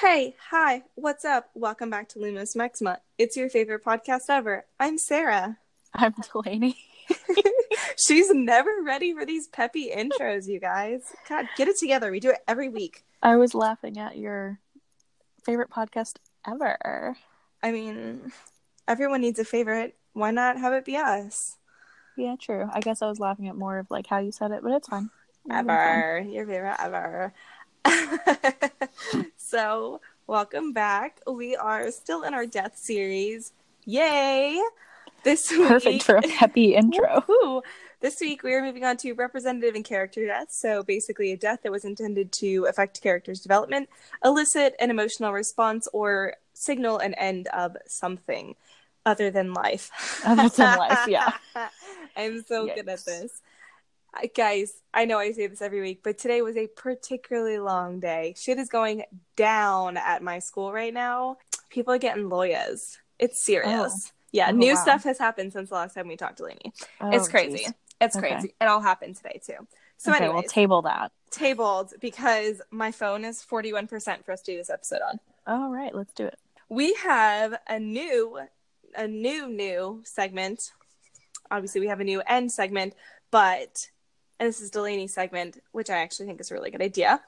Hey, hi, what's up? Welcome back to Lumos Maxima. It's your favorite podcast ever. I'm Sarah. I'm Delaney. She's never ready for these peppy intros, you guys. God, get it together. We do it every week. I was laughing at your favorite podcast ever. I mean, everyone needs a favorite. Why not have it be us? Yeah, true. I guess I was laughing at more of like how you said it, but it's fine. Ever. Your favorite ever. so, welcome back. We are still in our death series. Yay! This week, Perfect for a peppy intro. Woo-hoo. This week we are moving on to representative and character deaths. So basically, a death that was intended to affect character's development, elicit an emotional response, or signal an end of something other than life. Other than life, yeah. I'm so Yikes. good at this. Uh, Guys, I know I say this every week, but today was a particularly long day. Shit is going down at my school right now. People are getting lawyers. It's serious. Yeah, Oh, new wow. stuff has happened since the last time we talked to Lainey. Oh, it's crazy. geez. It's Okay. crazy. It all happened today too. So okay, anyways, we'll table that. tabled because my phone is 41% for us to do this episode on. All right, let's do it. We have a new a new new segment. Obviously, we have a new end segment, but and this is Delaney's segment, which I actually think is a really good idea.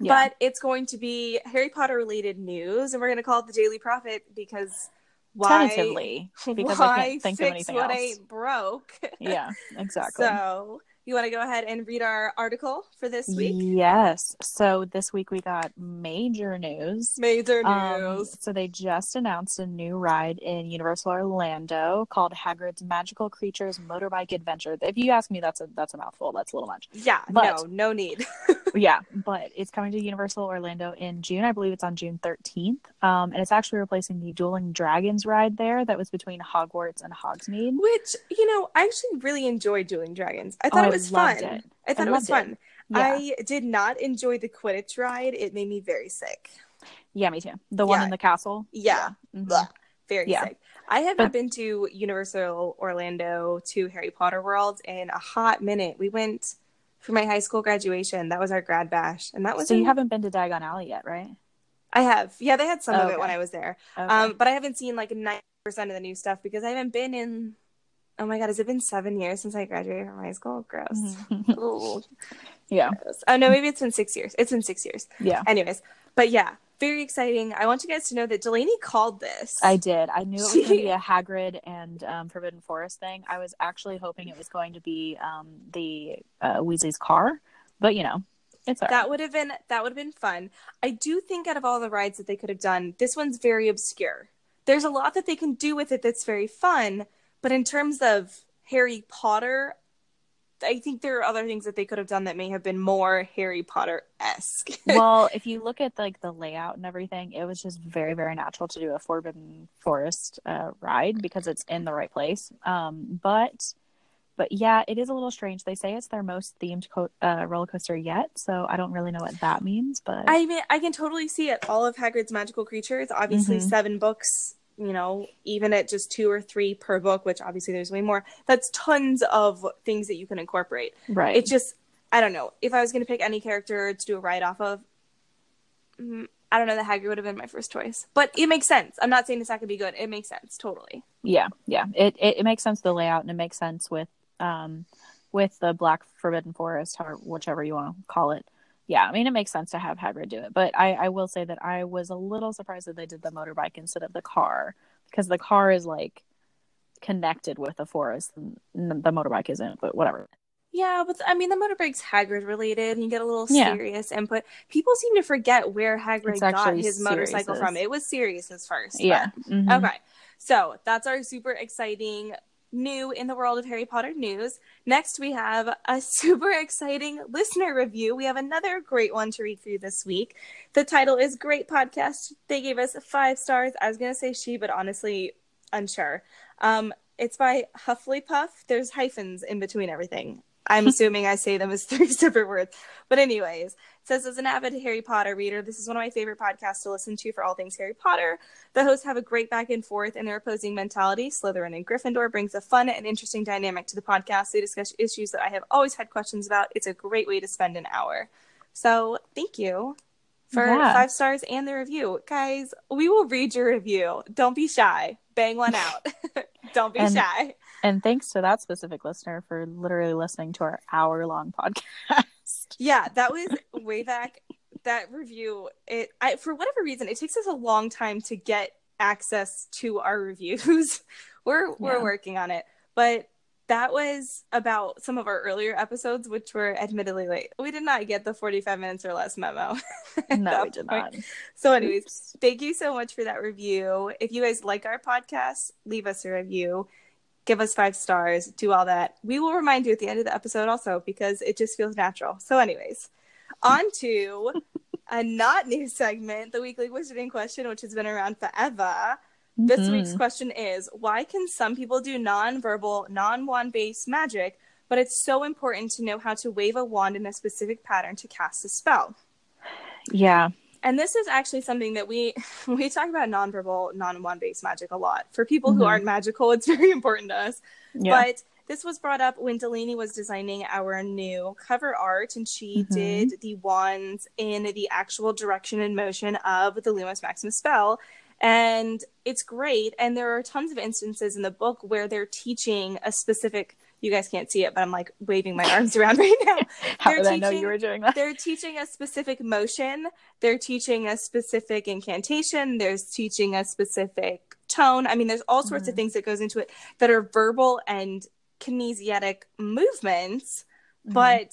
Yeah. But it's going to be Harry Potter related news, and we're going to call it the Daily Prophet because why? Tentatively, because why I can't think of anything what else. ain't broke? Yeah, exactly. So you want to go ahead and read our article for this week? Yes. So this week we got major news. Major Um, news. so they just announced a new ride in Universal Orlando called Hagrid's Magical Creatures Motorbike Adventure. If you ask me, that's a that's a mouthful. That's a little much. yeah, but- no, no need. yeah, but it's coming to Universal Orlando in June. I believe it's on June 13th. Um, and it's actually replacing the Dueling Dragons ride there that was between Hogwarts and Hogsmeade. Which you know, I actually really enjoyed Dueling Dragons. I thought Oh, it I was fun. it. I thought I it was loved it. fun. Yeah, I did not enjoy the Quidditch ride. It made me very sick. yeah, me too. The one Yeah. in the castle. Yeah. Mhm. Very Yeah. sick. I have But- not been to Universal Orlando to Harry Potter World in a hot minute. We went for my high school graduation. That was our grad bash, and that was So you haven't been to Diagon Alley yet, right? I have. Yeah, they had some of it Okay. when I was there. Okay. Um, but I haven't seen like ninety percent of the new stuff because I haven't been in. Oh my god, has it been seven years since I graduated from high school? Gross. Ooh, yeah, gross. Oh no, maybe it's been six years. It's been six years. yeah. Anyways, but yeah, very exciting. I want you guys to know that Delaney called this. I did. I knew it was going to be a Hagrid and um, Forbidden Forest thing. I was actually hoping it was going to be um, the uh, Weasley's car, but you know, it's right. That would have been that would have been fun. I do think out of all the rides that they could have done, this one's very obscure. There's a lot that they can do with it that's very fun, but in terms of Harry Potter, I think there are other things that they could have done that may have been more Harry Potter esque. well, if you look at like the layout and everything, it was just very, very natural to do a Forbidden Forest uh, ride because it's in the right place. Um, but, but yeah, it is a little strange. They say it's their most themed co- uh, roller coaster yet, so I don't really know what that means. But I mean, I can totally see it. All of Hagrid's magical creatures, obviously Mhm. seven books. You know, even at just two or three per book, which obviously there's way more. That's tons of things that you can incorporate. right, It just, I don't know. If I was going to pick any character to do a write off of, mm, I don't know. The Hagrid would have been my first choice, but it makes sense. I'm not saying it's not going to be good. It makes sense totally. yeah, yeah, it, it it makes sense the layout and it makes sense with um with the Black Forbidden Forest or whichever you want to call it. Yeah, I mean it makes sense to have Hagrid do it, but I I will say that I was a little surprised that they did the motorbike instead of the car because the car is like connected with the forest and the motorbike isn't. But whatever. Yeah, but I mean, the motorbike's Hagrid related, and you get a little Yeah. Sirius input. People seem to forget where Hagrid got his motorcycle from. It was Sirius's first. Yeah. mhm. Okay. So that's our super exciting new in the world of Harry Potter news. Next, we have a super exciting listener review. We have another great one to read for you this week. The title is Great Podcast. They gave us five stars. I was going to say she, but honestly, unsure. Um, it's by Hufflepuff. There's hyphens in between everything. I'm assuming I say them as three separate words. But, anyways, it says, as an avid Harry Potter reader, this is one of my favorite podcasts to listen to for all things Harry Potter. The hosts have a great back and forth in their opposing mentality. Slytherin and Gryffindor brings a fun and interesting dynamic to the podcast. They discuss issues that I have always had questions about. It's a great way to spend an hour. So, thank you. for Yeah. five stars and the review. Guys, we will read your review. Don't be shy. Bang one out. Don't be And- shy. And thanks to that specific listener for literally listening to our hour long podcast. Yeah, that was way back. That review, it I for whatever reason, it takes us a long time to get access to our reviews. we're we're Yeah. working on it, but that was about some of our earlier episodes, which were admittedly late. We did not get the forty-five minutes or less memo. no, we did not. So, anyways, Oops. thank you so much for that review. If you guys like our podcast, leave us a review, give us five stars, do all that. We will remind you at the end of the episode also because it just feels natural. So, anyways, on to a not new segment, the weekly wizarding question, which has been around forever. This Mhm. week's question is Why can some people do non-verbal, non wand based magic, but it's so important to know how to wave a wand in a specific pattern to cast a spell? Yeah. And this is actually something that we we talk about nonverbal, non-wand based magic a lot. For people who Mhm. aren't magical, it's very important to us. Yeah. But this was brought up when Delaney was designing our new cover art, and she Mhm. did the wands in the actual direction and motion of the Lumos Maximus spell. And it's great. And there are tons of instances in the book where they're teaching a specific. You guys can't see it, but I'm like waving my arms around right now How they're did I know you were doing that? they're teaching a specific motion they're teaching a specific incantation there's teaching a specific tone i mean there's all sorts of Mhm. things that goes into it that are verbal and kinesthetic movements Mhm. but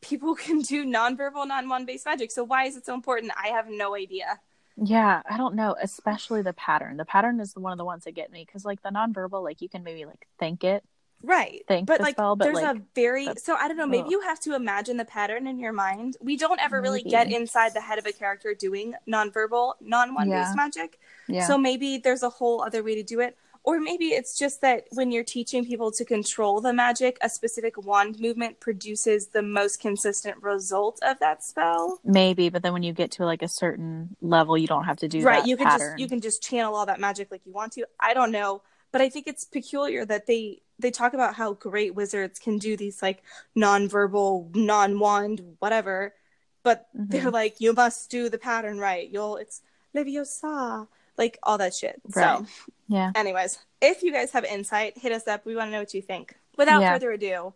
people can do nonverbal non-wand based magic so why is it so important i have no idea Yeah, I don't know, especially the pattern. The pattern is one of the ones that get me because, like, the nonverbal, like, you can maybe like think it, right think but like spell, but there's like, a very so i don't know maybe ugh. you have to imagine the pattern in your mind we don't ever really get inside the head of a character doing nonverbal non-wand Yeah. magic yeah, So maybe there's a whole other way to do it. Or maybe it's just that when you're teaching people to control the magic, a specific wand movement produces the most consistent result of that spell. maybe. But then when you get to like a certain level, you don't have to do that. right. You can pattern. just you can just channel all that magic like you want to. I don't know. But I think it's peculiar that they they talk about how great wizards can do these like non-verbal, non-wand, whatever. But they're Mhm. like, you must do the pattern right. You'll it's Leviosa, like all that shit. Right. So Yeah, anyways, if you guys have insight, hit us up. We want to know what you think. Without Yeah. further ado,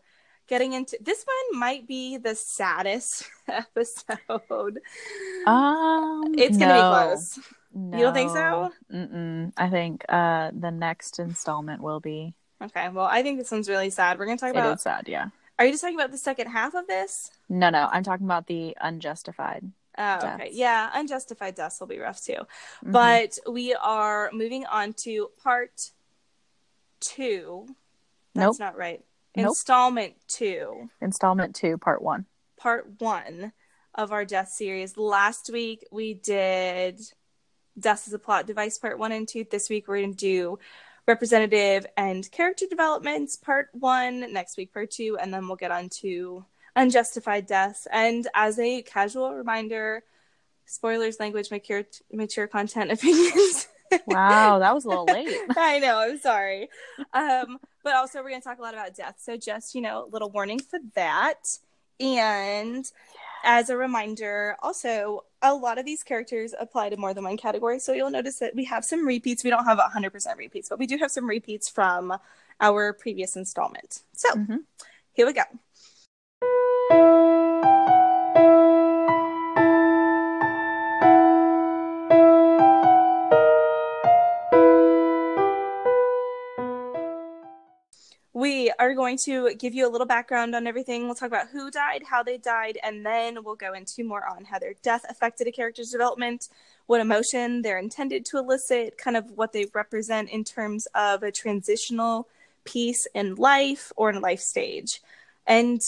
getting into this one might be the saddest episode. um, it's gonna no, be close. No. You don't think so? Mm-mm. I think uh the next installment will be. Okay, well, I think this one's really sad. We're gonna talk It about. is sad. Yeah. Are you just talking about the second half of this? No, no. I'm talking about the unjustified. Oh, okay. Yeah, unjustified deaths will be rough too. Mhm. But we are moving on to part two. That's Nope. not right. Nope. Installment two. installment two, part one. part one of our death series. Last week we did Death as a Plot Device part one and two. This week we're going to do representative and character developments part one. Next week part two, and then we'll get on to unjustified deaths. And as a casual reminder, spoilers, language, mature, mature content, opinions. Wow, that was a little late. I know. I'm sorry. Um, but also, we're going to talk a lot about death. So, just, you know, a little warning for that. And as a reminder, also, a lot of these characters apply to more than one category. So, you'll notice that we have some repeats. We don't have 100% repeats, but we do have some repeats from our previous installment. So, Mhm. here we go. Are going to give you a little background on everything. We'll talk about who died, how they died, and then we'll go into more on how their death affected a character's development, what emotion they're intended to elicit, kind of what they represent in terms of a transitional piece in life or in a life stage. And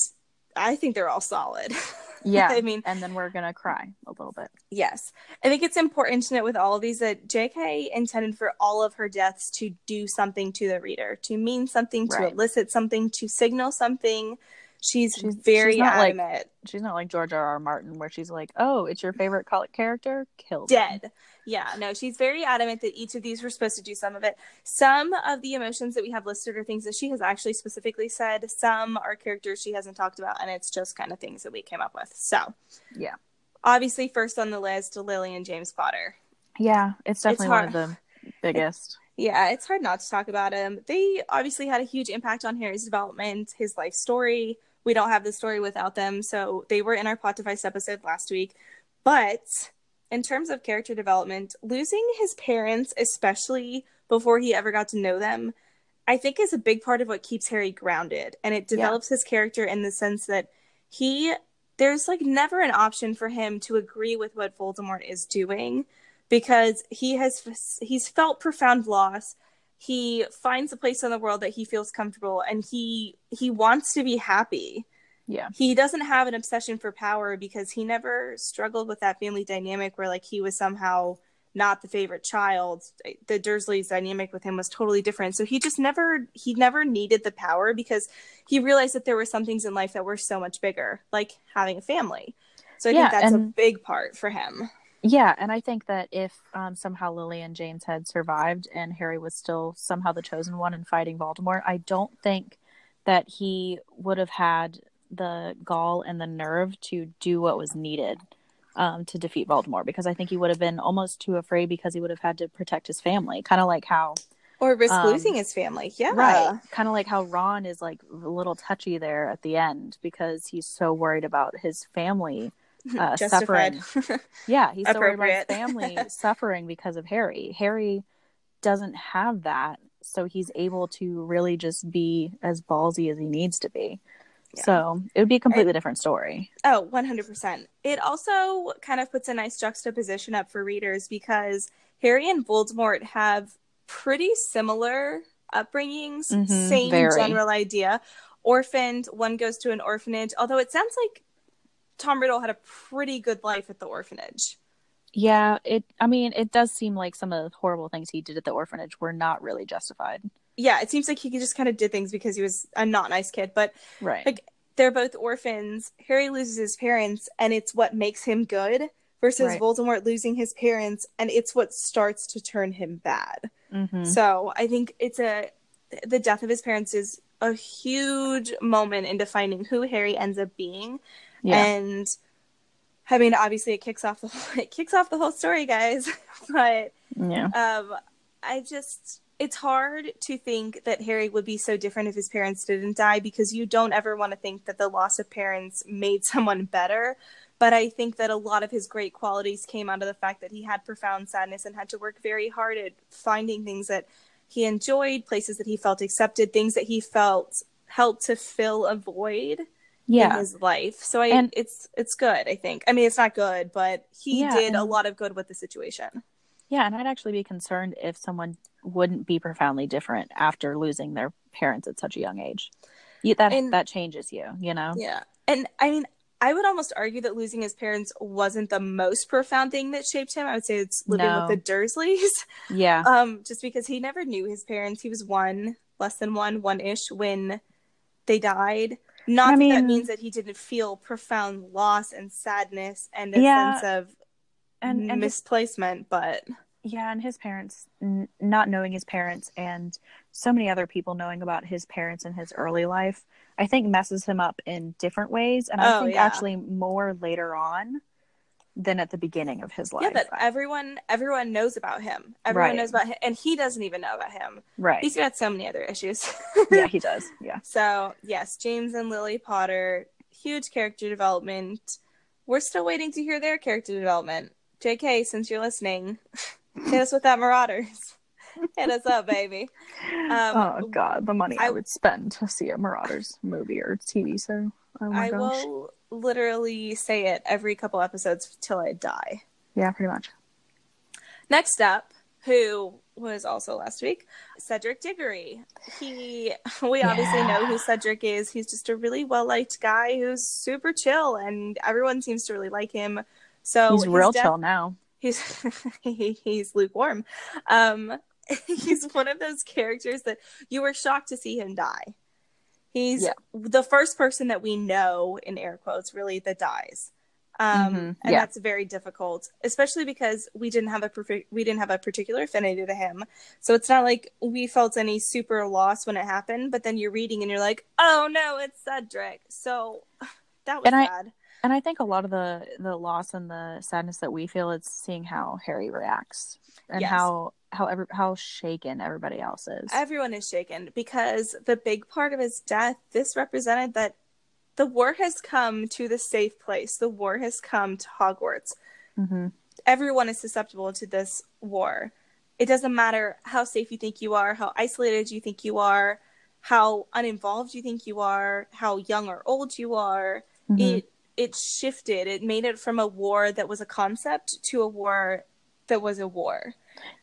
I think they're all solid. Yeah. I mean, and then we're gonna cry a little bit. Yes. I think it's important to note with all of these that JK intended for all of her deaths to do something to the reader, to mean something, to elicit something, to signal something. She's, She's- very she's not like- She's not like George R. R. Martin, where she's like, "Oh, it's your favorite character, killed." Dead. Yeah, no, she's very adamant that each of these were supposed to do some of it. Some of the emotions that we have listed are things that she has actually specifically said. Some are characters she hasn't talked about, and it's just kind of things that we came up with. So, Yeah. obviously first on the list, Lily and James Potter. Yeah, it's definitely It's one of the biggest. Yeah, it's hard not to talk about him. They obviously had a huge impact on Harry's development, his life story. We don't have the story without them, so they were in our plot device episode last week. But in terms of character development, losing his parents, especially before he ever got to know them, I think is a big part of what keeps Harry grounded. And it Yeah. develops his character in the sense that he there's like never an option for him to agree with what Voldemort is doing because he has he's felt profound loss. He finds a place in the world that he feels comfortable and he he wants to be happy. Yeah. He doesn't have an obsession for power because he never struggled with that family dynamic where like he was somehow not the favorite child. The Dursleys dynamic with him was totally different. So he just never he never needed the power because he realized that there were some things in life that were so much bigger, like having a family. So I Yeah, think that's a big part for him. Yeah, and I think that if um, somehow Lily and James had survived and Harry was still somehow the chosen one and fighting Voldemort, I don't think that he would have had the gall and the nerve to do what was needed um, to defeat Voldemort because I think he would have been almost too afraid because he would have had to protect his family, kind of like how Or risk Um, losing his family. Yeah. right, kind of like how Ron is like a little touchy there at the end because he's so worried about his family uh, suffering. Yeah, he's so worried about his family suffering because of Harry. Harry doesn't have that, so he's able to really just be as ballsy as he needs to be. Yeah. So it would be a completely different story. Oh, 100%. It also kind of puts a nice juxtaposition up for readers because Harry and Voldemort have pretty similar upbringings, Mhm, same very. general idea. Orphaned, one goes to an orphanage, although it sounds like Tom Riddle had a pretty good life at the orphanage. Yeah, it. I mean, it does seem like some of the horrible things he did at the orphanage were not really justified. Yeah, it seems like he just kind of did things because he was a not nice kid, but Right. Like- they're both orphans. Harry loses his parents, and it's what makes him good, versus Right. Voldemort losing his parents, and it's what starts to turn him bad. hmm So I think it's a the death of his parents is a huge moment in defining who Harry ends up being, Yeah. and I mean, obviously, it kicks off the whole, it kicks off the whole story, guys. but yeah. um, I just it's hard to think that Harry would be so different if his parents didn't die because you don't ever want to think that the loss of parents made someone better. But I think that a lot of his great qualities came out of the fact that he had profound sadness and had to work very hard at finding things that he enjoyed, places that he felt accepted, things that he felt helped to fill a void in Yeah. his life. So I And- it's it's good, I think. I mean it's not good, but he Yeah, did a lot of good with the situation. Yeah, and I'd actually be concerned if someone wouldn't be profoundly different after losing their parents at such a young age. You, that And- that changes you, you know. Yeah. And I mean, I would almost argue that losing his parents wasn't the most profound thing that shaped him. I would say it's living No. with the Dursleys. Yeah, Um, just because he never knew his parents. He was one, less than one, one ish when they died. Not I that that means that he didn't feel profound loss and sadness and a Yeah. sense of and and his, misplacement, but yeah, and his parents n- not knowing his parents and so many other people knowing about his parents in his early life, I think messes him up in different ways, and I Oh, think yeah. actually more later on than at the beginning of his life. yeah, but everyone everyone knows about him. Everyone Right. knows about him, and he doesn't even know about him. right? He's got so many other issues. yeah, he does. Yeah, So, yes, James and Lily Potter, huge character development. We're still waiting to hear their character development. JK, since you're listening, hit us with that Marauders. hit us up, baby. Um, oh God, the money I, I- would spend to see a Marauders movie or TV show. Oh my I gosh. will literally say it every couple episodes till I die. Yeah, pretty much. Next up, who was also last week, Cedric Diggory. He, we obviously know who Cedric is. He's just a really well liked guy who's super chill, and everyone seems to really like him. So he's real def- chill now. He's he, he's lukewarm. Um, he's one of those characters that you were shocked to see him die. He's Yeah. the first person that we know in air quotes really that dies. Um, Mhm, and yeah. that's very difficult, especially because we didn't have a perfect, we didn't have a particular affinity to him. So it's not like we felt any super loss when it happened. But then you're reading and you're like, oh no, it's Cedric. So that was And I- bad. And I think a lot of the the loss and the sadness that we feel is seeing how Harry reacts and Yes. how how every, how shaken everybody else is. Everyone is shaken because the big part of his death, this represented that the war has come to the safe place. The war has come to Hogwarts. hmm Everyone is susceptible to this war. It doesn't matter how safe you think you are, how isolated you think you are, how uninvolved you think you are, how young or old you are. Mhm. It it shifted. It made it from a war that was a concept to a war that was a war.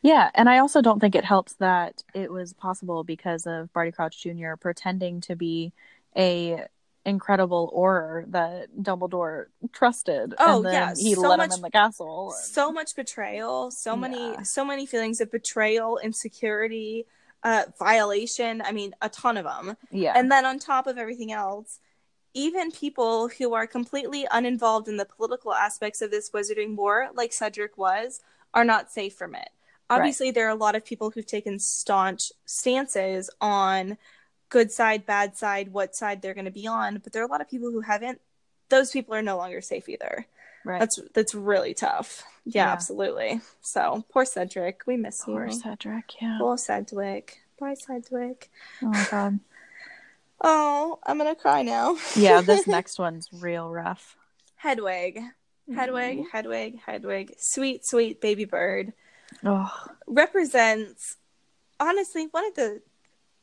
Yeah, and I also don't think it helps that it was possible because of Barty Crouch Jr. pretending to be a incredible Auror that Dumbledore trusted. Oh, and then yeah, he so let much- him in the castle. so much betrayal so many so many feelings of betrayal insecurity uh violation i mean a ton of them yeah, and then on top of everything else even people who are completely uninvolved in the political aspects of this wizarding war like cedric was are not safe from it obviously there are a lot of people who've taken staunch stances on good side bad side what side they're going to be on but there are a lot of people who haven't those people are no longer safe either right. that's that's really tough. Yeah, Yeah. absolutely. So poor Cedric, we miss Poor you. Cedric. Yeah. Poor Cedric. Bye, Cedric. Oh my god. Oh, I'm gonna cry now. Yeah, this next one's real rough. Hedwig, Hedwig, Hedwig, Hedwig. Sweet, sweet baby bird Oh, represents honestly one of the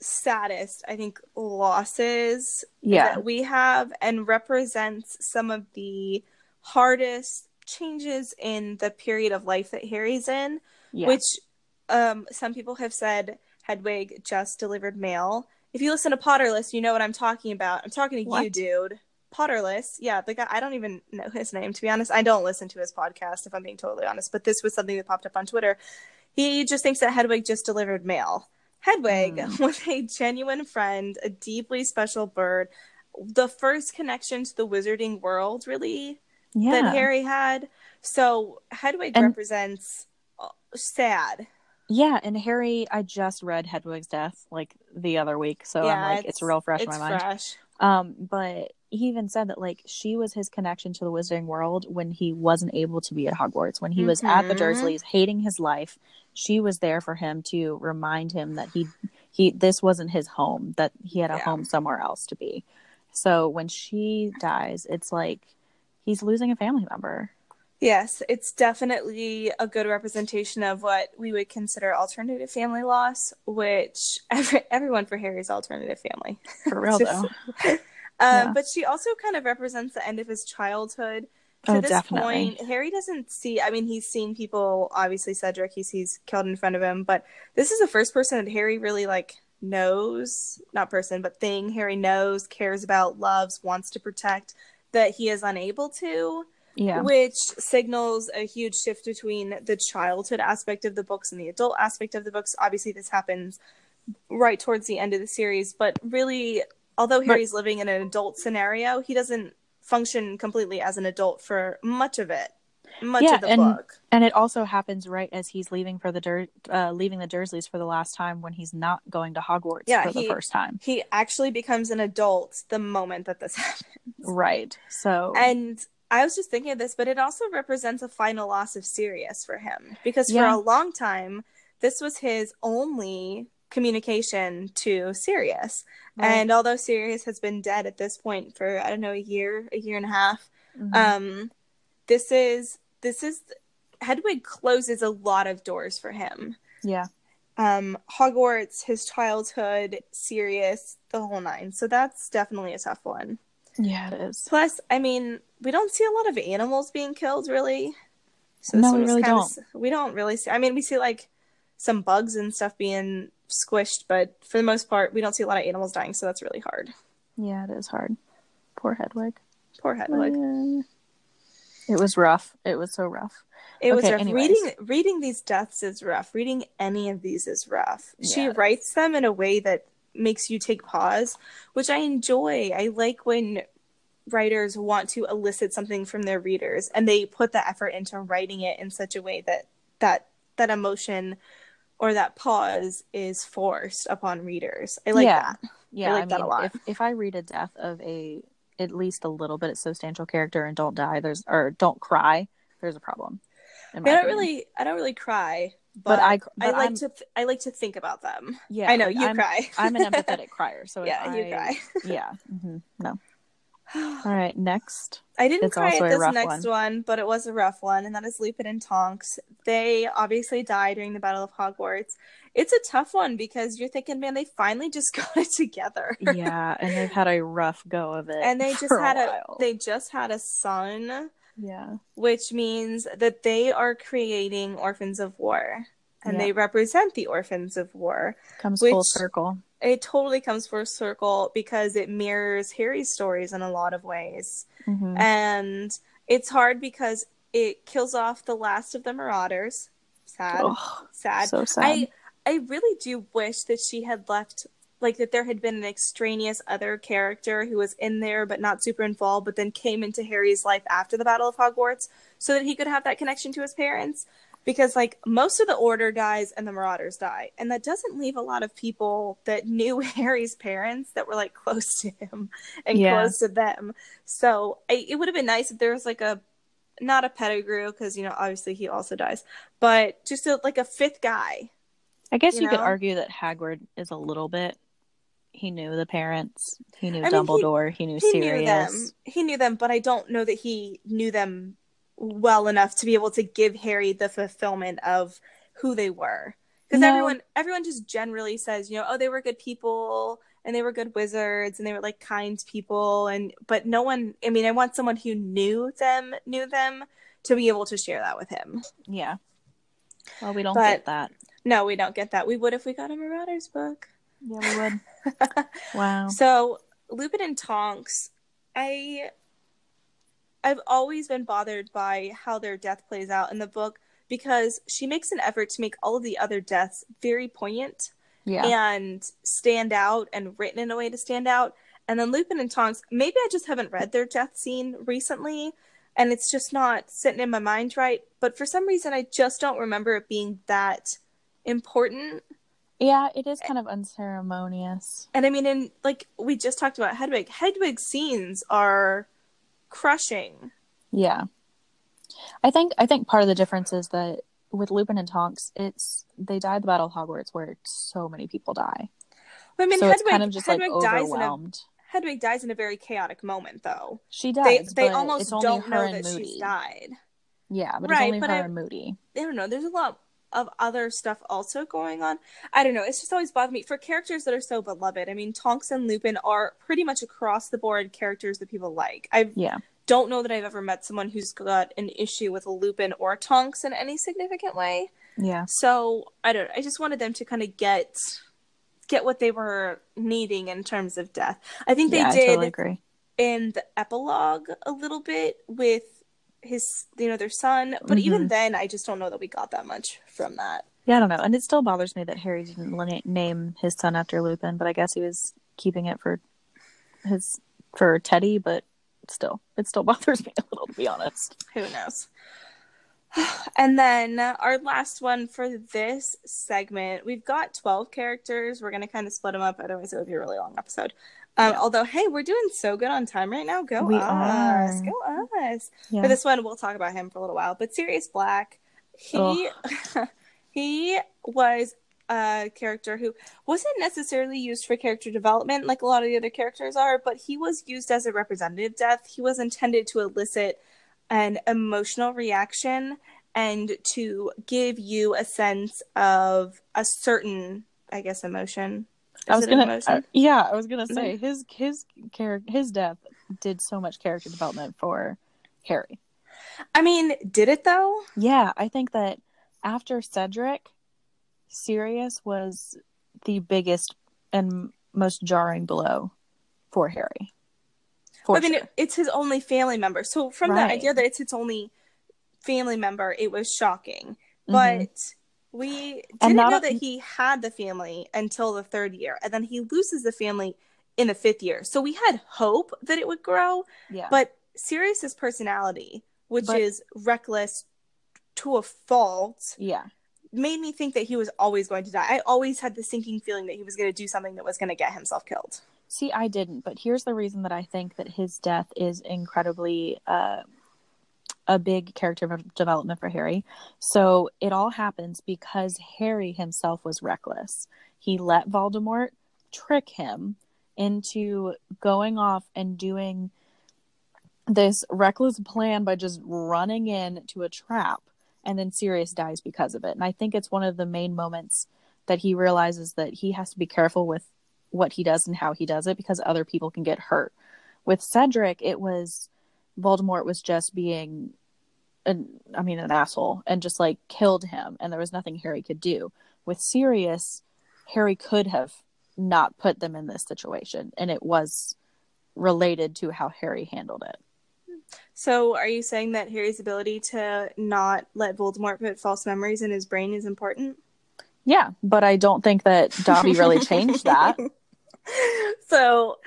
saddest, I think, losses yeah. that we have, and represents some of the hardest changes in the period of life that Harry's in. Yeah. which um, some people have said Hedwig just delivered mail. If you listen to Potterless, you know what I'm talking about. I'm talking to you, dude. Potterless, yeah, the guy. I don't even know his name to be honest. I don't listen to his podcast if I'm being totally honest. But this was something that popped up on Twitter. He just thinks that Hedwig just delivered mail. Hedwig Hmm. was a genuine friend, a deeply special bird, the first connection to the wizarding world, really yeah. that Harry had. So Hedwig And- represents uh, sad. Yeah, and Harry, I just read Hedwig's death like the other week, so I'm like, it's, real fresh in my mind. fresh. Um, but he even said that like she was his connection to the Wizarding World when he wasn't able to be at Hogwarts, when he was at the Mhm. Dursleys, hating his life. She was there for him to remind him that he he this wasn't his home, that he had a Yeah. home somewhere else to be. So when she dies, it's like he's losing a family member. Yes, it's definitely a good representation of what we would consider alternative family loss, which every, everyone for Harry's alternative family. For real though. Um, Yeah. But she also kind of represents the end of his childhood. To Oh, this definitely. point, Harry doesn't see. I mean, he's seen people. Obviously, Cedric he sees killed in front of him, but this is the first person that Harry really like knows, not person, but thing Harry knows, cares about, loves, wants to protect that he is unable to Yeah. which signals a huge shift between the childhood aspect of the books and the adult aspect of the books. Obviously, this happens right towards the end of the series, but really, although But- Harry's living in an adult scenario, he doesn't function completely as an adult for much of it, much Yeah, of the and- book. And it also happens right as he's leaving for the Dur- uh, leaving the Dursleys for the last time when he's not going to Hogwarts Yeah, for the first time. He actually becomes an adult the moment that this happens. Right. So And I was just thinking of this, but it also represents a final loss of Sirius for him because for Yeah. a long time, this was his only communication to Sirius. Right. And although Sirius has been dead at this point for I don't know a year, a year and a half, Mhm. um, this is this is Hedwig closes a lot of doors for him. yeah. Um, Hogwarts, his childhood, Sirius, the whole nine. So that's definitely a tough one. Yeah, it is. Plus, I mean, we don't see a lot of animals being killed, really. So No, we really don't. s- We don't really see. I mean, we see like some bugs and stuff being squished, but for the most part, we don't see a lot of animals dying. So that's really hard. Yeah, it is hard. Poor Hedwig. Poor Hedwig. Uh, It was rough. It was so rough. It was Okay, rough. anyways. reading reading these deaths is rough. Reading any of these is rough. She writes them in a way that makes you take pause, which I enjoy. I like when writers want to elicit something from their readers and they put the effort into writing it in such a way that that that emotion or that pause is forced upon readers. I like Yeah. that. Yeah, I like I that a lot. If if I read a death of a at least a little bit of substantial character and don't die, there's or don't cry, there's a problem. I don't opinion. really, I don't really cry, But but, I- I, like I'm- to, th- I like to think about them. Yeah, I know like, you I'm, cry. I'm an empathetic crier, so yeah, you I- cry. Yeah. hmm No. All right. Next. I didn't It's cry at this next one. but it was a rough one, and that is Lupin and Tonks. They obviously die during the Battle of Hogwarts. It's a tough one because you're thinking, man, they finally just got it together. Yeah, and they've had a rough go of it. and they just had a while. they just had a son, Yeah. which means that they are creating orphans of war. And Yeah. they represent the orphans of war. Comes full circle. It totally comes full circle because it mirrors Harry's stories in a lot of ways. Mhm. and it's hard because it kills off the last of the marauders sad Ugh, sad so sad. i i really do wish that she had left like that there had been an extraneous other character who was in there but not super involved but then came into harry's life after the battle of hogwarts so that he could have that connection to his parents because like most of the order dies and the marauders die and that doesn't leave a lot of people that knew harry's parents that were like close to him and Yeah. close to them so I, it would have been nice if there was like a not a Pettigrew because you know obviously he also dies, but just a, like a fifth guy. I guess you you, could argue that Hagrid is a little bit. He knew the parents. He knew I mean, he- Dumbledore. He, knew He Sirius. knew them. He knew them, but I don't know that he knew them well enough to be able to give Harry the fulfillment of who they were. Because No. everyone everyone just generally says, you know, oh they were good people and they were good wizards and they were like kind people and but no one I mean I want someone who knew them knew them to be able to share that with him. Yeah. Well, we don't But- get that. No, we don't get that. We would if we got a Marauders book. Yeah, we would. Wow. So Lupin and Tonks, I I've always been bothered by how their death plays out in the book because she makes an effort to make all of the other deaths very poignant Yeah. and stand out and written in a way to stand out. And then Lupin and Tonks, maybe I just haven't read their death scene recently and it's just not sitting in my mind right. But for some reason, I just don't remember it being that important. Yeah, it is kind of unceremonious. And I mean, in like we just talked about Hedwig, Hedwig's scenes are crushing. Yeah. I think I think part of the difference is that with Lupin and Tonks, it's they died at the Battle of Hogwarts where so many people die. I mean, so Hedwig, kind of just Hedwig like dies in a overwhelmed. Hedwig dies in a very chaotic moment, though. She does. They they but almost it's only don't her know that Moody. she's died. Yeah, but Right, it's only her I- and Moody. I don't know. There's a lot of other stuff also going on. I don't know. It's just always bothered me for characters that are so beloved. I mean, Tonks and Lupin are pretty much across the board characters that people like. I Yeah. don't know that I've ever met someone who's got an issue with Lupin or Tonks in any significant way. Yeah. So I don't. I just wanted them to kind of get get what they were needing in terms of death. I think they yeah, I did totally agree. in the epilogue a little bit with his, you know, their son. But even Mhm. then, I just don't know that we got that much from that. Yeah, I don't know. And it still bothers me that Harry didn't name his son after Lupin, but I guess he was keeping it for his for Teddy, but still, it still bothers me a little to be honest. Who knows? And then our last one for this segment, we've got 12 characters. We're going to kind of split them up. Otherwise, it would be a really long episode. Um, Yeah. Although, hey, we're doing so good on time right now. Go We us. are. Go us. Yeah. For this one, we'll talk about him for a little while. But Sirius Black, he he was a character who wasn't necessarily used for character development like a lot of the other characters are, but he was used as a representative death. He was intended to elicit an emotional reaction and to give you a sense of a certain, I guess, emotion. I was gonna, uh, yeah, I was gonna say his his character his death did so much character development for Harry. I mean, did it though? Yeah, I think that after Cedric, Sirius was the biggest and most jarring blow for Harry. For I mean, sure. it, it's his only family member. So from the idea that it's its only family member, it was shocking. Mhm. But we didn't know that he had the family until the third year, and then he loses the family in the fifth year. So we had hope that it would grow, yeah, but Sirius's personality, which But- is reckless to a fault, yeah, made me think that he was always going to die. I always had the sinking feeling that he was going to do something that was going to get himself killed. See, I didn't, but here's the reason that I think that his death is incredibly uh, a big character development for Harry. So it all happens because Harry himself was reckless. He let Voldemort trick him into going off and doing this reckless plan by just running in to a trap and then Sirius dies because of it. And I think it's one of the main moments that he realizes that he has to be careful with what he does and how he does it because other people can get hurt. With Cedric, it was Voldemort was just being an I mean an asshole and just like killed him and there was nothing Harry could do. With Sirius, Harry could have not put them in this situation and it was related to how Harry handled it. So, are you saying that Harry's ability to not let Voldemort put false memories in his brain is important? Yeah, but I don't think that Dobby really changed that. so,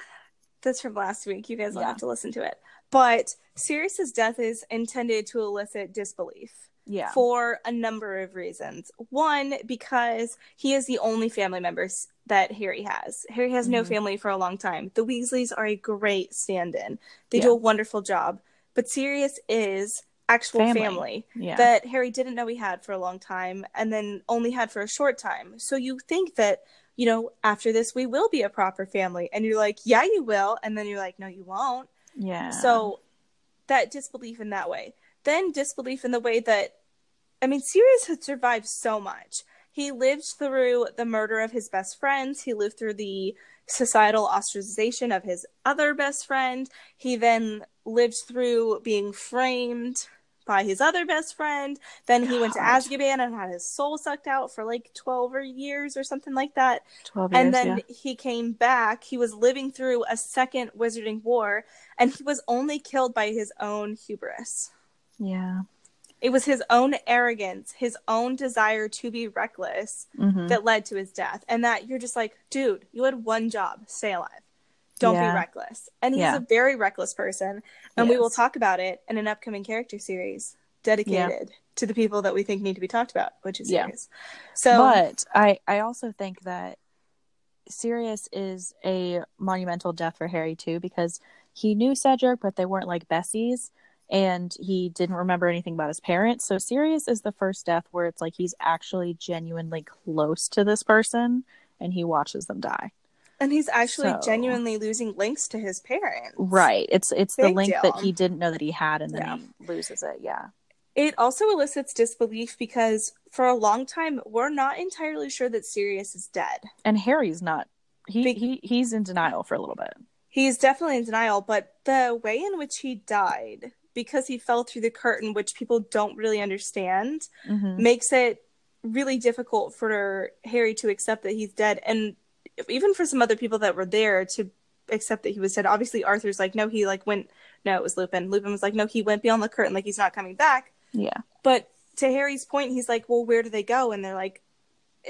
that's from last week. You guys will yeah. have to listen to it. But Sirius's death is intended to elicit disbelief. Yeah. For a number of reasons. One, because he is the only family members that Harry has. Harry has mm-hmm. no family for a long time. The Weasleys are a great stand-in. They yeah. do a wonderful job. But Sirius is actual family, family yeah. that Harry didn't know he had for a long time and then only had for a short time. So you think that, you know, after this we will be a proper family and you're like, "Yeah, you will." And then you're like, "No, you won't." Yeah. So that disbelief in that way. Then disbelief in the way that I mean, Sirius had survived so much. He lived through the murder of his best friends. He lived through the societal ostracization of his other best friend. He then lived through being framed by his other best friend. Then he went to Azkaban and had his soul sucked out for like 12 or years or something like that. 12 years, and then yeah. he came back. He was living through a second Wizarding War and he was only killed by his own hubris. Yeah. It was his own arrogance, his own desire to be reckless mm-hmm. that led to his death. And that you're just like, dude, you had one job, stay alive. Don't yeah. be reckless. And he's yeah. a very reckless person. And yes. we will talk about it in an upcoming character series dedicated yeah. to the people that we think need to be talked about, which is Sirius. So But I, I also think that Sirius is a monumental death for Harry too, because he knew Cedric, but they weren't like Bessies and he didn't remember anything about his parents. So Sirius is the first death where it's like he's actually genuinely close to this person and he watches them die. And he's actually so, genuinely losing links to his parents. Right. It's it's Big the link deal. that he didn't know that he had and then yeah. he loses it. Yeah. It also elicits disbelief because for a long time we're not entirely sure that Sirius is dead. And Harry's not. He, Be- he he's in denial for a little bit. He's definitely in denial, but the way in which he died because he fell through the curtain, which people don't really understand, mm-hmm. makes it really difficult for Harry to accept that he's dead. And even for some other people that were there to accept that he was dead. Obviously, Arthur's like, no, he like went. No, it was Lupin. Lupin was like, no, he went beyond the curtain, like he's not coming back. Yeah. But to Harry's point, he's like, well, where do they go? And they're like,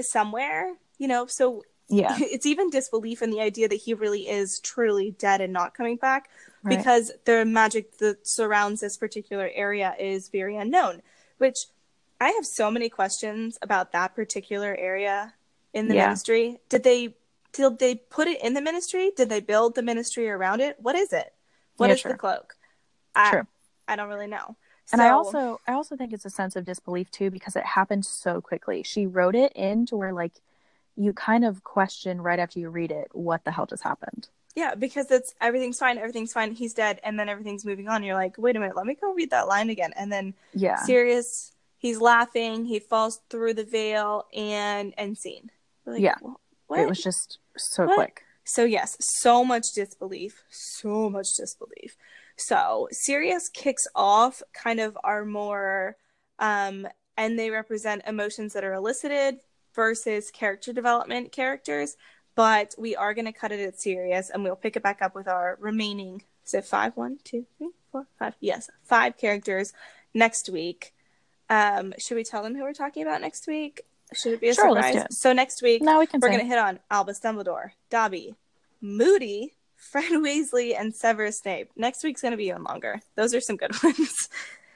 somewhere, you know. So yeah, it's even disbelief in the idea that he really is truly dead and not coming back, right. because the magic that surrounds this particular area is very unknown. Which I have so many questions about that particular area in the yeah. ministry. Did they did they put it in the ministry? Did they build the ministry around it? What is it? What yeah, is true. the cloak? I, true. I don't really know. And so, I also I also think it's a sense of disbelief too because it happened so quickly. She wrote it in to where like you kind of question right after you read it what the hell just happened. Yeah, because it's everything's fine, everything's fine, he's dead, and then everything's moving on. You're like, wait a minute, let me go read that line again. And then yeah, Sirius, he's laughing, he falls through the veil and end scene. Like, yeah. What? It was just so what? quick. So yes, so much disbelief, so much disbelief. So Sirius kicks off kind of our more um and they represent emotions that are elicited versus character development characters, but we are going to cut it at Sirius and we'll pick it back up with our remaining so five, one, two, three, four, five. Yes, five characters next week. Um, should we tell them who we're talking about next week? Should it be a sure, surprise? So next week, now we can we're going to hit on Albus Dumbledore, Dobby, Moody, Fred Weasley, and Severus Snape. Next week's going to be even longer. Those are some good ones.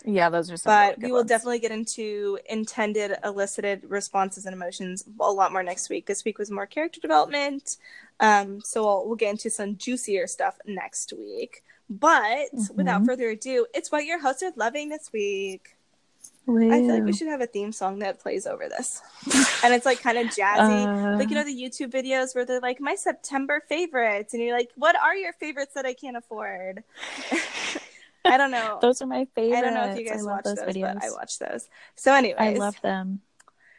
Yeah, those are some but really we will ones. definitely get into intended elicited responses and emotions a lot more next week this week was more character development um, so we'll, we'll get into some juicier stuff next week but without Mhm. further ado it's what your hosts are loving this week i feel like we should have a theme song that plays over this and it's like kind of jazzy Uh, like you know the youtube videos where they're like my september favorites and you're like what are your favorites that i can't afford i don't know those are my favorites. I don't know if you guys watch those those, videos. but I watch those. So, anyways, I love them.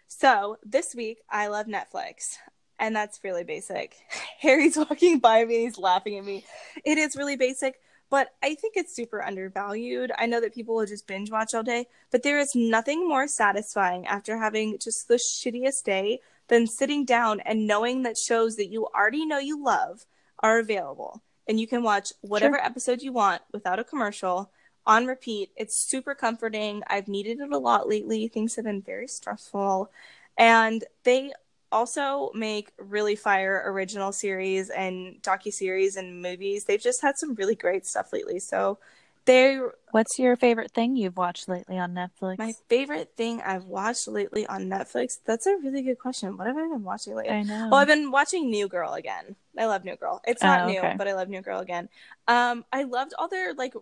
so this week I love Netflix, and that's really basic. Harry's walking by me, he's laughing at me. It is really basic, but I think it's super undervalued. I know that people will just binge watch all day, but there is nothing more satisfying after having just the shittiest day than sitting down and knowing that shows that you already know you love are available. And you can watch whatever episode you want without a commercial on repeat. It's super comforting. I've needed it a lot lately. Things have been very stressful. And they also make really fire original series and docu-series and movies. They've just had some really great stuff lately. So they're What's your favorite thing you've watched lately on Netflix? my favorite thing I've watched lately on Netflix. That's a really good question. What have I been watching lately? I know. Well, I've been watching New Girl again. I love New Girl. It's not Oh, new, but I love New Girl again. Um, I loved all their like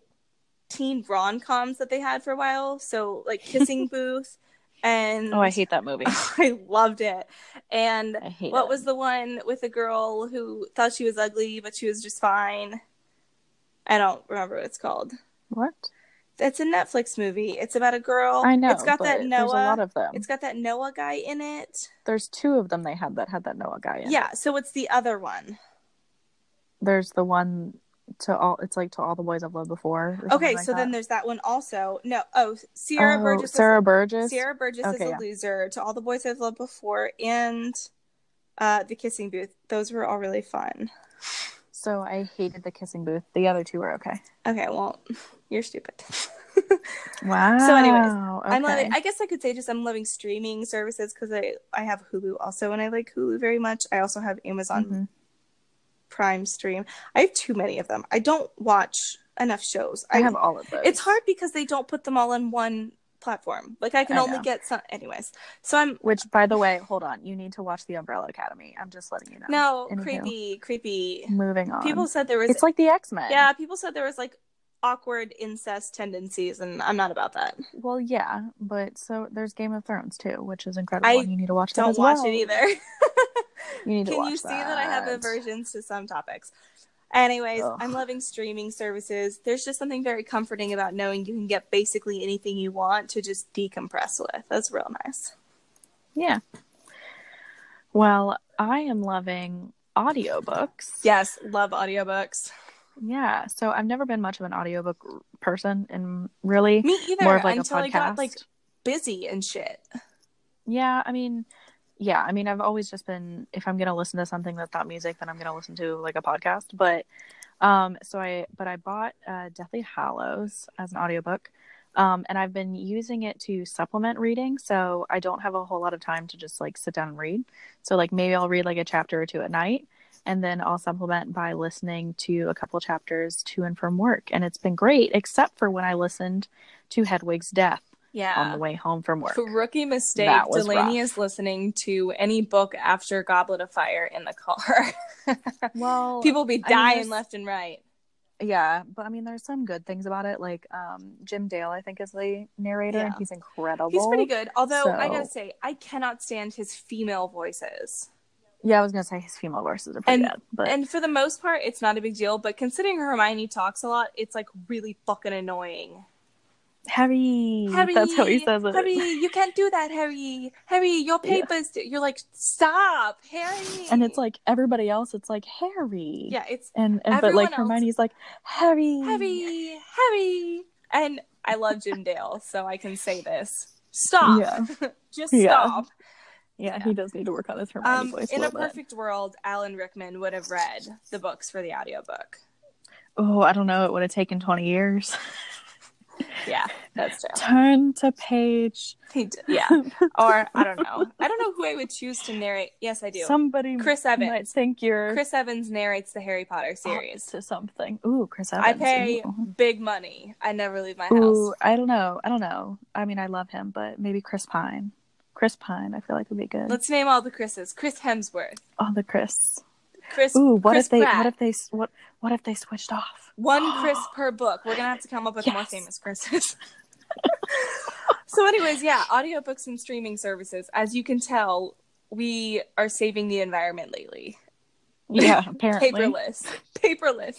teen rom coms that they had for a while. So like Kissing Booth, and oh, I hate that movie. I loved it. And what it. was the one with the girl who thought she was ugly but she was just fine? I don't remember what it's called. what? It's a Netflix movie. It's about a girl. I know. It's got that There's Noah. a lot of them. It's got that Noah guy in it. There's two of them they had that had that Noah guy in. Yeah. So it's the other one. There's the one to all. It's like to all the boys I've loved before. Okay, like so then there's that one also. No, oh, Sierra oh, Burgess. Sarah is, Burgess. Sierra Burgess Okay, is a yeah. loser. To all the boys I've loved before, and uh, the kissing booth. Those were all really fun. So I hated the kissing booth. The other two were okay. Okay, well, you're stupid. Wow. So anyways, I'm loving. I guess I could say just I'm loving streaming services because I I have Hulu also, and I like Hulu very much. I also have Amazon Mhm. Prime Stream. I have too many of them. I don't watch enough shows. I have all of those. It's hard because they don't put them all in one platform. Like I can I only know. get some. Anyways, so I'm Which, by the way, hold on. You need to watch the Umbrella Academy. I'm just letting you know. no Anywho, creepy, creepy. Moving on. People said there was It's like the X Men. yeah. People said there was like awkward incest tendencies, and I'm not about that. Well, yeah, but so there's Game of Thrones too, which is incredible. I and you need to watch that Don't watch it either. You need to Can watch you see that I have aversions to some topics? Anyways, Ugh. I'm loving streaming services. There's just something very comforting about knowing you can get basically anything you want to just decompress with. That's real nice. Yeah. Well, I am loving audiobooks. Yes, love audiobooks. Yeah. So I've never been much of an audiobook person and really Me either. more of like until a podcast. I got like busy and shit. Yeah, I mean, yeah, I mean, I've always just been if I'm gonna listen to something that's not music, then I'm gonna listen to like a podcast. But um, so I but I bought uh, Deathly Hallows as an audiobook. Um, and I've been using it to supplement reading, so I don't have a whole lot of time to just like sit down and read. So like maybe I'll read like a chapter or two at night, and then I'll supplement by listening to a couple chapters to and from work. And it's been great, except for when I listened to Hedwig's Death Yeah. on the way home from work. Rookie mistake. Delaney rough. is listening to any book after Goblet of Fire in the car. Well, People be I mean, dying left and right. Yeah, but I mean, there's some good things about it. Like um, Jim Dale, I think, is the narrator, and he's incredible. He's pretty good. Although I gotta say, I cannot stand his female voices. Yeah, I was gonna say his female voices are pretty And- good, but And for the most part, it's not a big deal. But considering Hermione talks a lot, it's like really fucking annoying. Harry, Harry, that's how he says it. Harry, you can't do that, Harry. Harry, your Yeah. papers. You're like, stop, Harry. And it's like everybody else, it's like Harry. yeah, it's and and but like else- Hermione's like Harry, Harry, Harry. And I love Jim Dale, so I can say this. Stop. Yeah, Just Yeah. stop. yeah, he does need to work on his Hermione Um, voice. in a a little bit. perfect world, Alan Rickman would have read the books for the audiobook. Oh, I don't know. It would have taken twenty years. Yeah, that's true. Turn to page. He d- yeah. Or I don't know. I don't know who I would choose to narrate. Yes, I do. Somebody Chris Evans. might think you're Chris Evans narrates the Harry Potter series. to something. Ooh, Chris Evans. I pay Ooh. big money. I never leave my house. Ooh, I don't know. I don't know. I mean, I love him, but maybe Chris Pine. Chris Pine, I feel like would be good. Let's name all the Chris's. Chris Hemsworth. All the Chris. Chris. Ooh, what Chris if they? Pratt. What if they? What? What if they switched off? One Chris per book. We're gonna have to come up with more famous Chris's. so, anyways, yeah, audiobooks and streaming services. As you can tell, we are saving the environment lately. Yeah, apparently. Paperless. Paperless.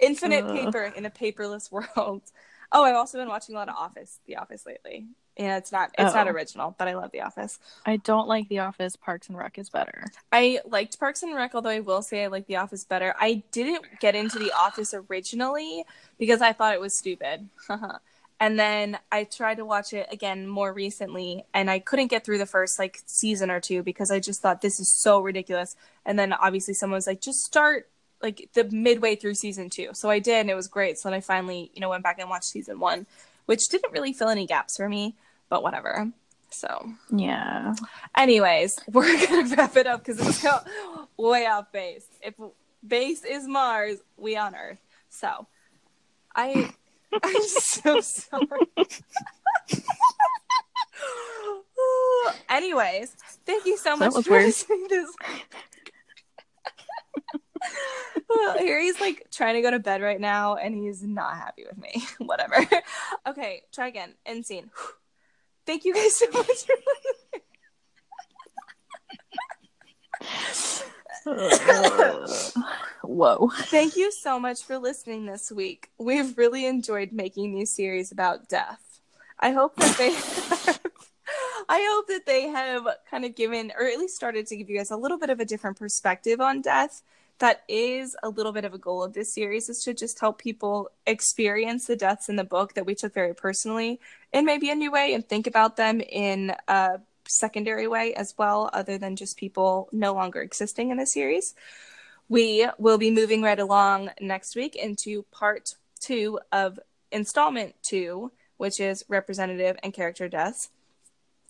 Infinite Ugh. paper in a paperless world. Oh, I've also been watching a lot of Office, The Office lately. Yeah, it's not it's not Oh. original, but I love The Office. I don't like The Office. Parks and Rec is better. I liked Parks and Rec, although I will say I like The Office better. I didn't get into The Office originally because I thought it was stupid. and then I tried to watch it again more recently, and I couldn't get through the first like season or two because I just thought this is so ridiculous. And then obviously someone was like, just start like the midway through season two. So I did, and it was great. So then I finally, you know, went back and watched season one, which didn't really fill any gaps for me, but whatever. So Yeah. Anyways, we're gonna wrap it up because it's go way off base. If base is Mars, we on Earth. So, I I'm so sorry. Anyways, thank you so much for weird. listening this. Well, Harry's like trying to go to bed right now, and he's not happy with me. Whatever. Okay, try again. End scene. Thank you guys so much for listening. Whoa. Thank you so much for listening this week. We've really enjoyed making these series about death. I hope that they I hope that they have kind of given or at least started to give you guys a little bit of a different perspective on death. That is a little bit of a goal of this series is to just help people experience the deaths in the book that we took very personally in maybe a new way and think about them in a secondary way as well, other than just people no longer existing in the series. We will be moving right along next week into part two of installment two, which is representative and character deaths.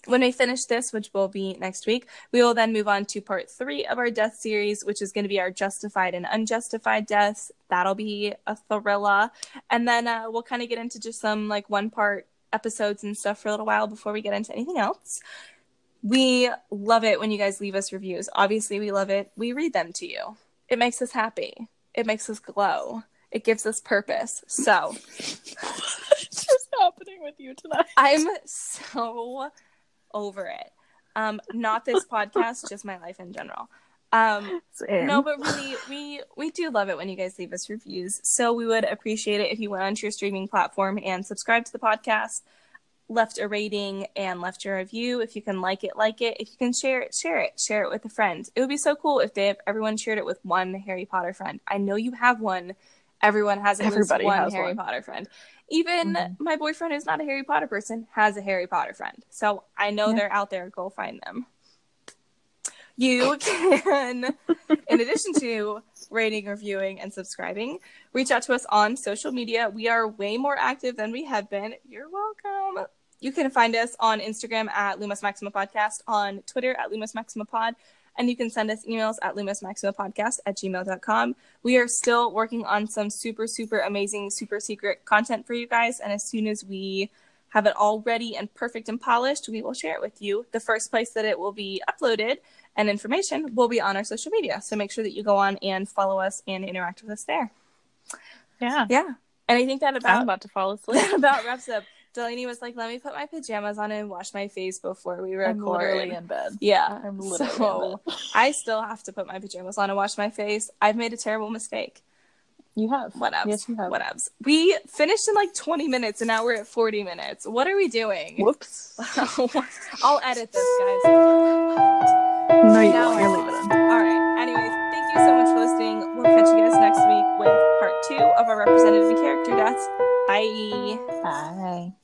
When we finish this, which will be next week, we will then move on to part three of our death series, which is going to be our justified and unjustified deaths. That'll be a thriller. And then uh, we'll kind of get into just some like one part episodes and stuff for a little while before we get into anything else. We love it when you guys leave us reviews. Obviously, we love it. We read them to you. It makes us happy. It makes us glow. It gives us purpose. So What's just happening with you tonight? I'm so over it. Um, not this podcast, just my life in general. Um, Same. no, but really, we we do love it when you guys leave us reviews. So we would appreciate it if you went onto your streaming platform and subscribed to the podcast, left a rating, and left your review. If you can like it, like it. If you can share it, share it. Share it with a friend. It would be so cool if they everyone shared it with one Harry Potter friend. I know you have one. Everyone has at least one has Harry one. Potter friend. Even Mhm. my boyfriend, who's not a Harry Potter person, has a Harry Potter friend. So I know Yeah. they're out there. Go find them. You can, in addition to rating, reviewing, and subscribing, reach out to us on social media. We are way more active than we have been. You're welcome. You can find us on Instagram at Lumos Maxima Podcast, on Twitter at Lumos Maxima Pod, and you can send us emails at lumosmaximapodcast at gmail.com. We are still working on some super, super amazing, super secret content for you guys. And as soon as we have it all ready and perfect and polished, we will share it with you. The first place that it will be uploaded and information will be on our social media. So make sure that you go on and follow us and interact with us there. Yeah. Yeah. And I think that I'm about about to fall asleep. that about wraps up. Delaney was like, "Let me put my pajamas on and wash my face before we record." I'm literally in bed. yeah, I'm literally so I still have to put my pajamas on and wash my face. I've made a terrible mistake. You have. Whatevs. Yes, you have. Whatevs. We finished in like 20 minutes and now we're at 40 minutes. What are we doing? Whoops. I'll edit this, guys. No, you No, won't. You're leaving it. All right. Anyways, thank you so much for listening. We'll catch you guys next week with part two of our representative character deaths. Bye. Bye.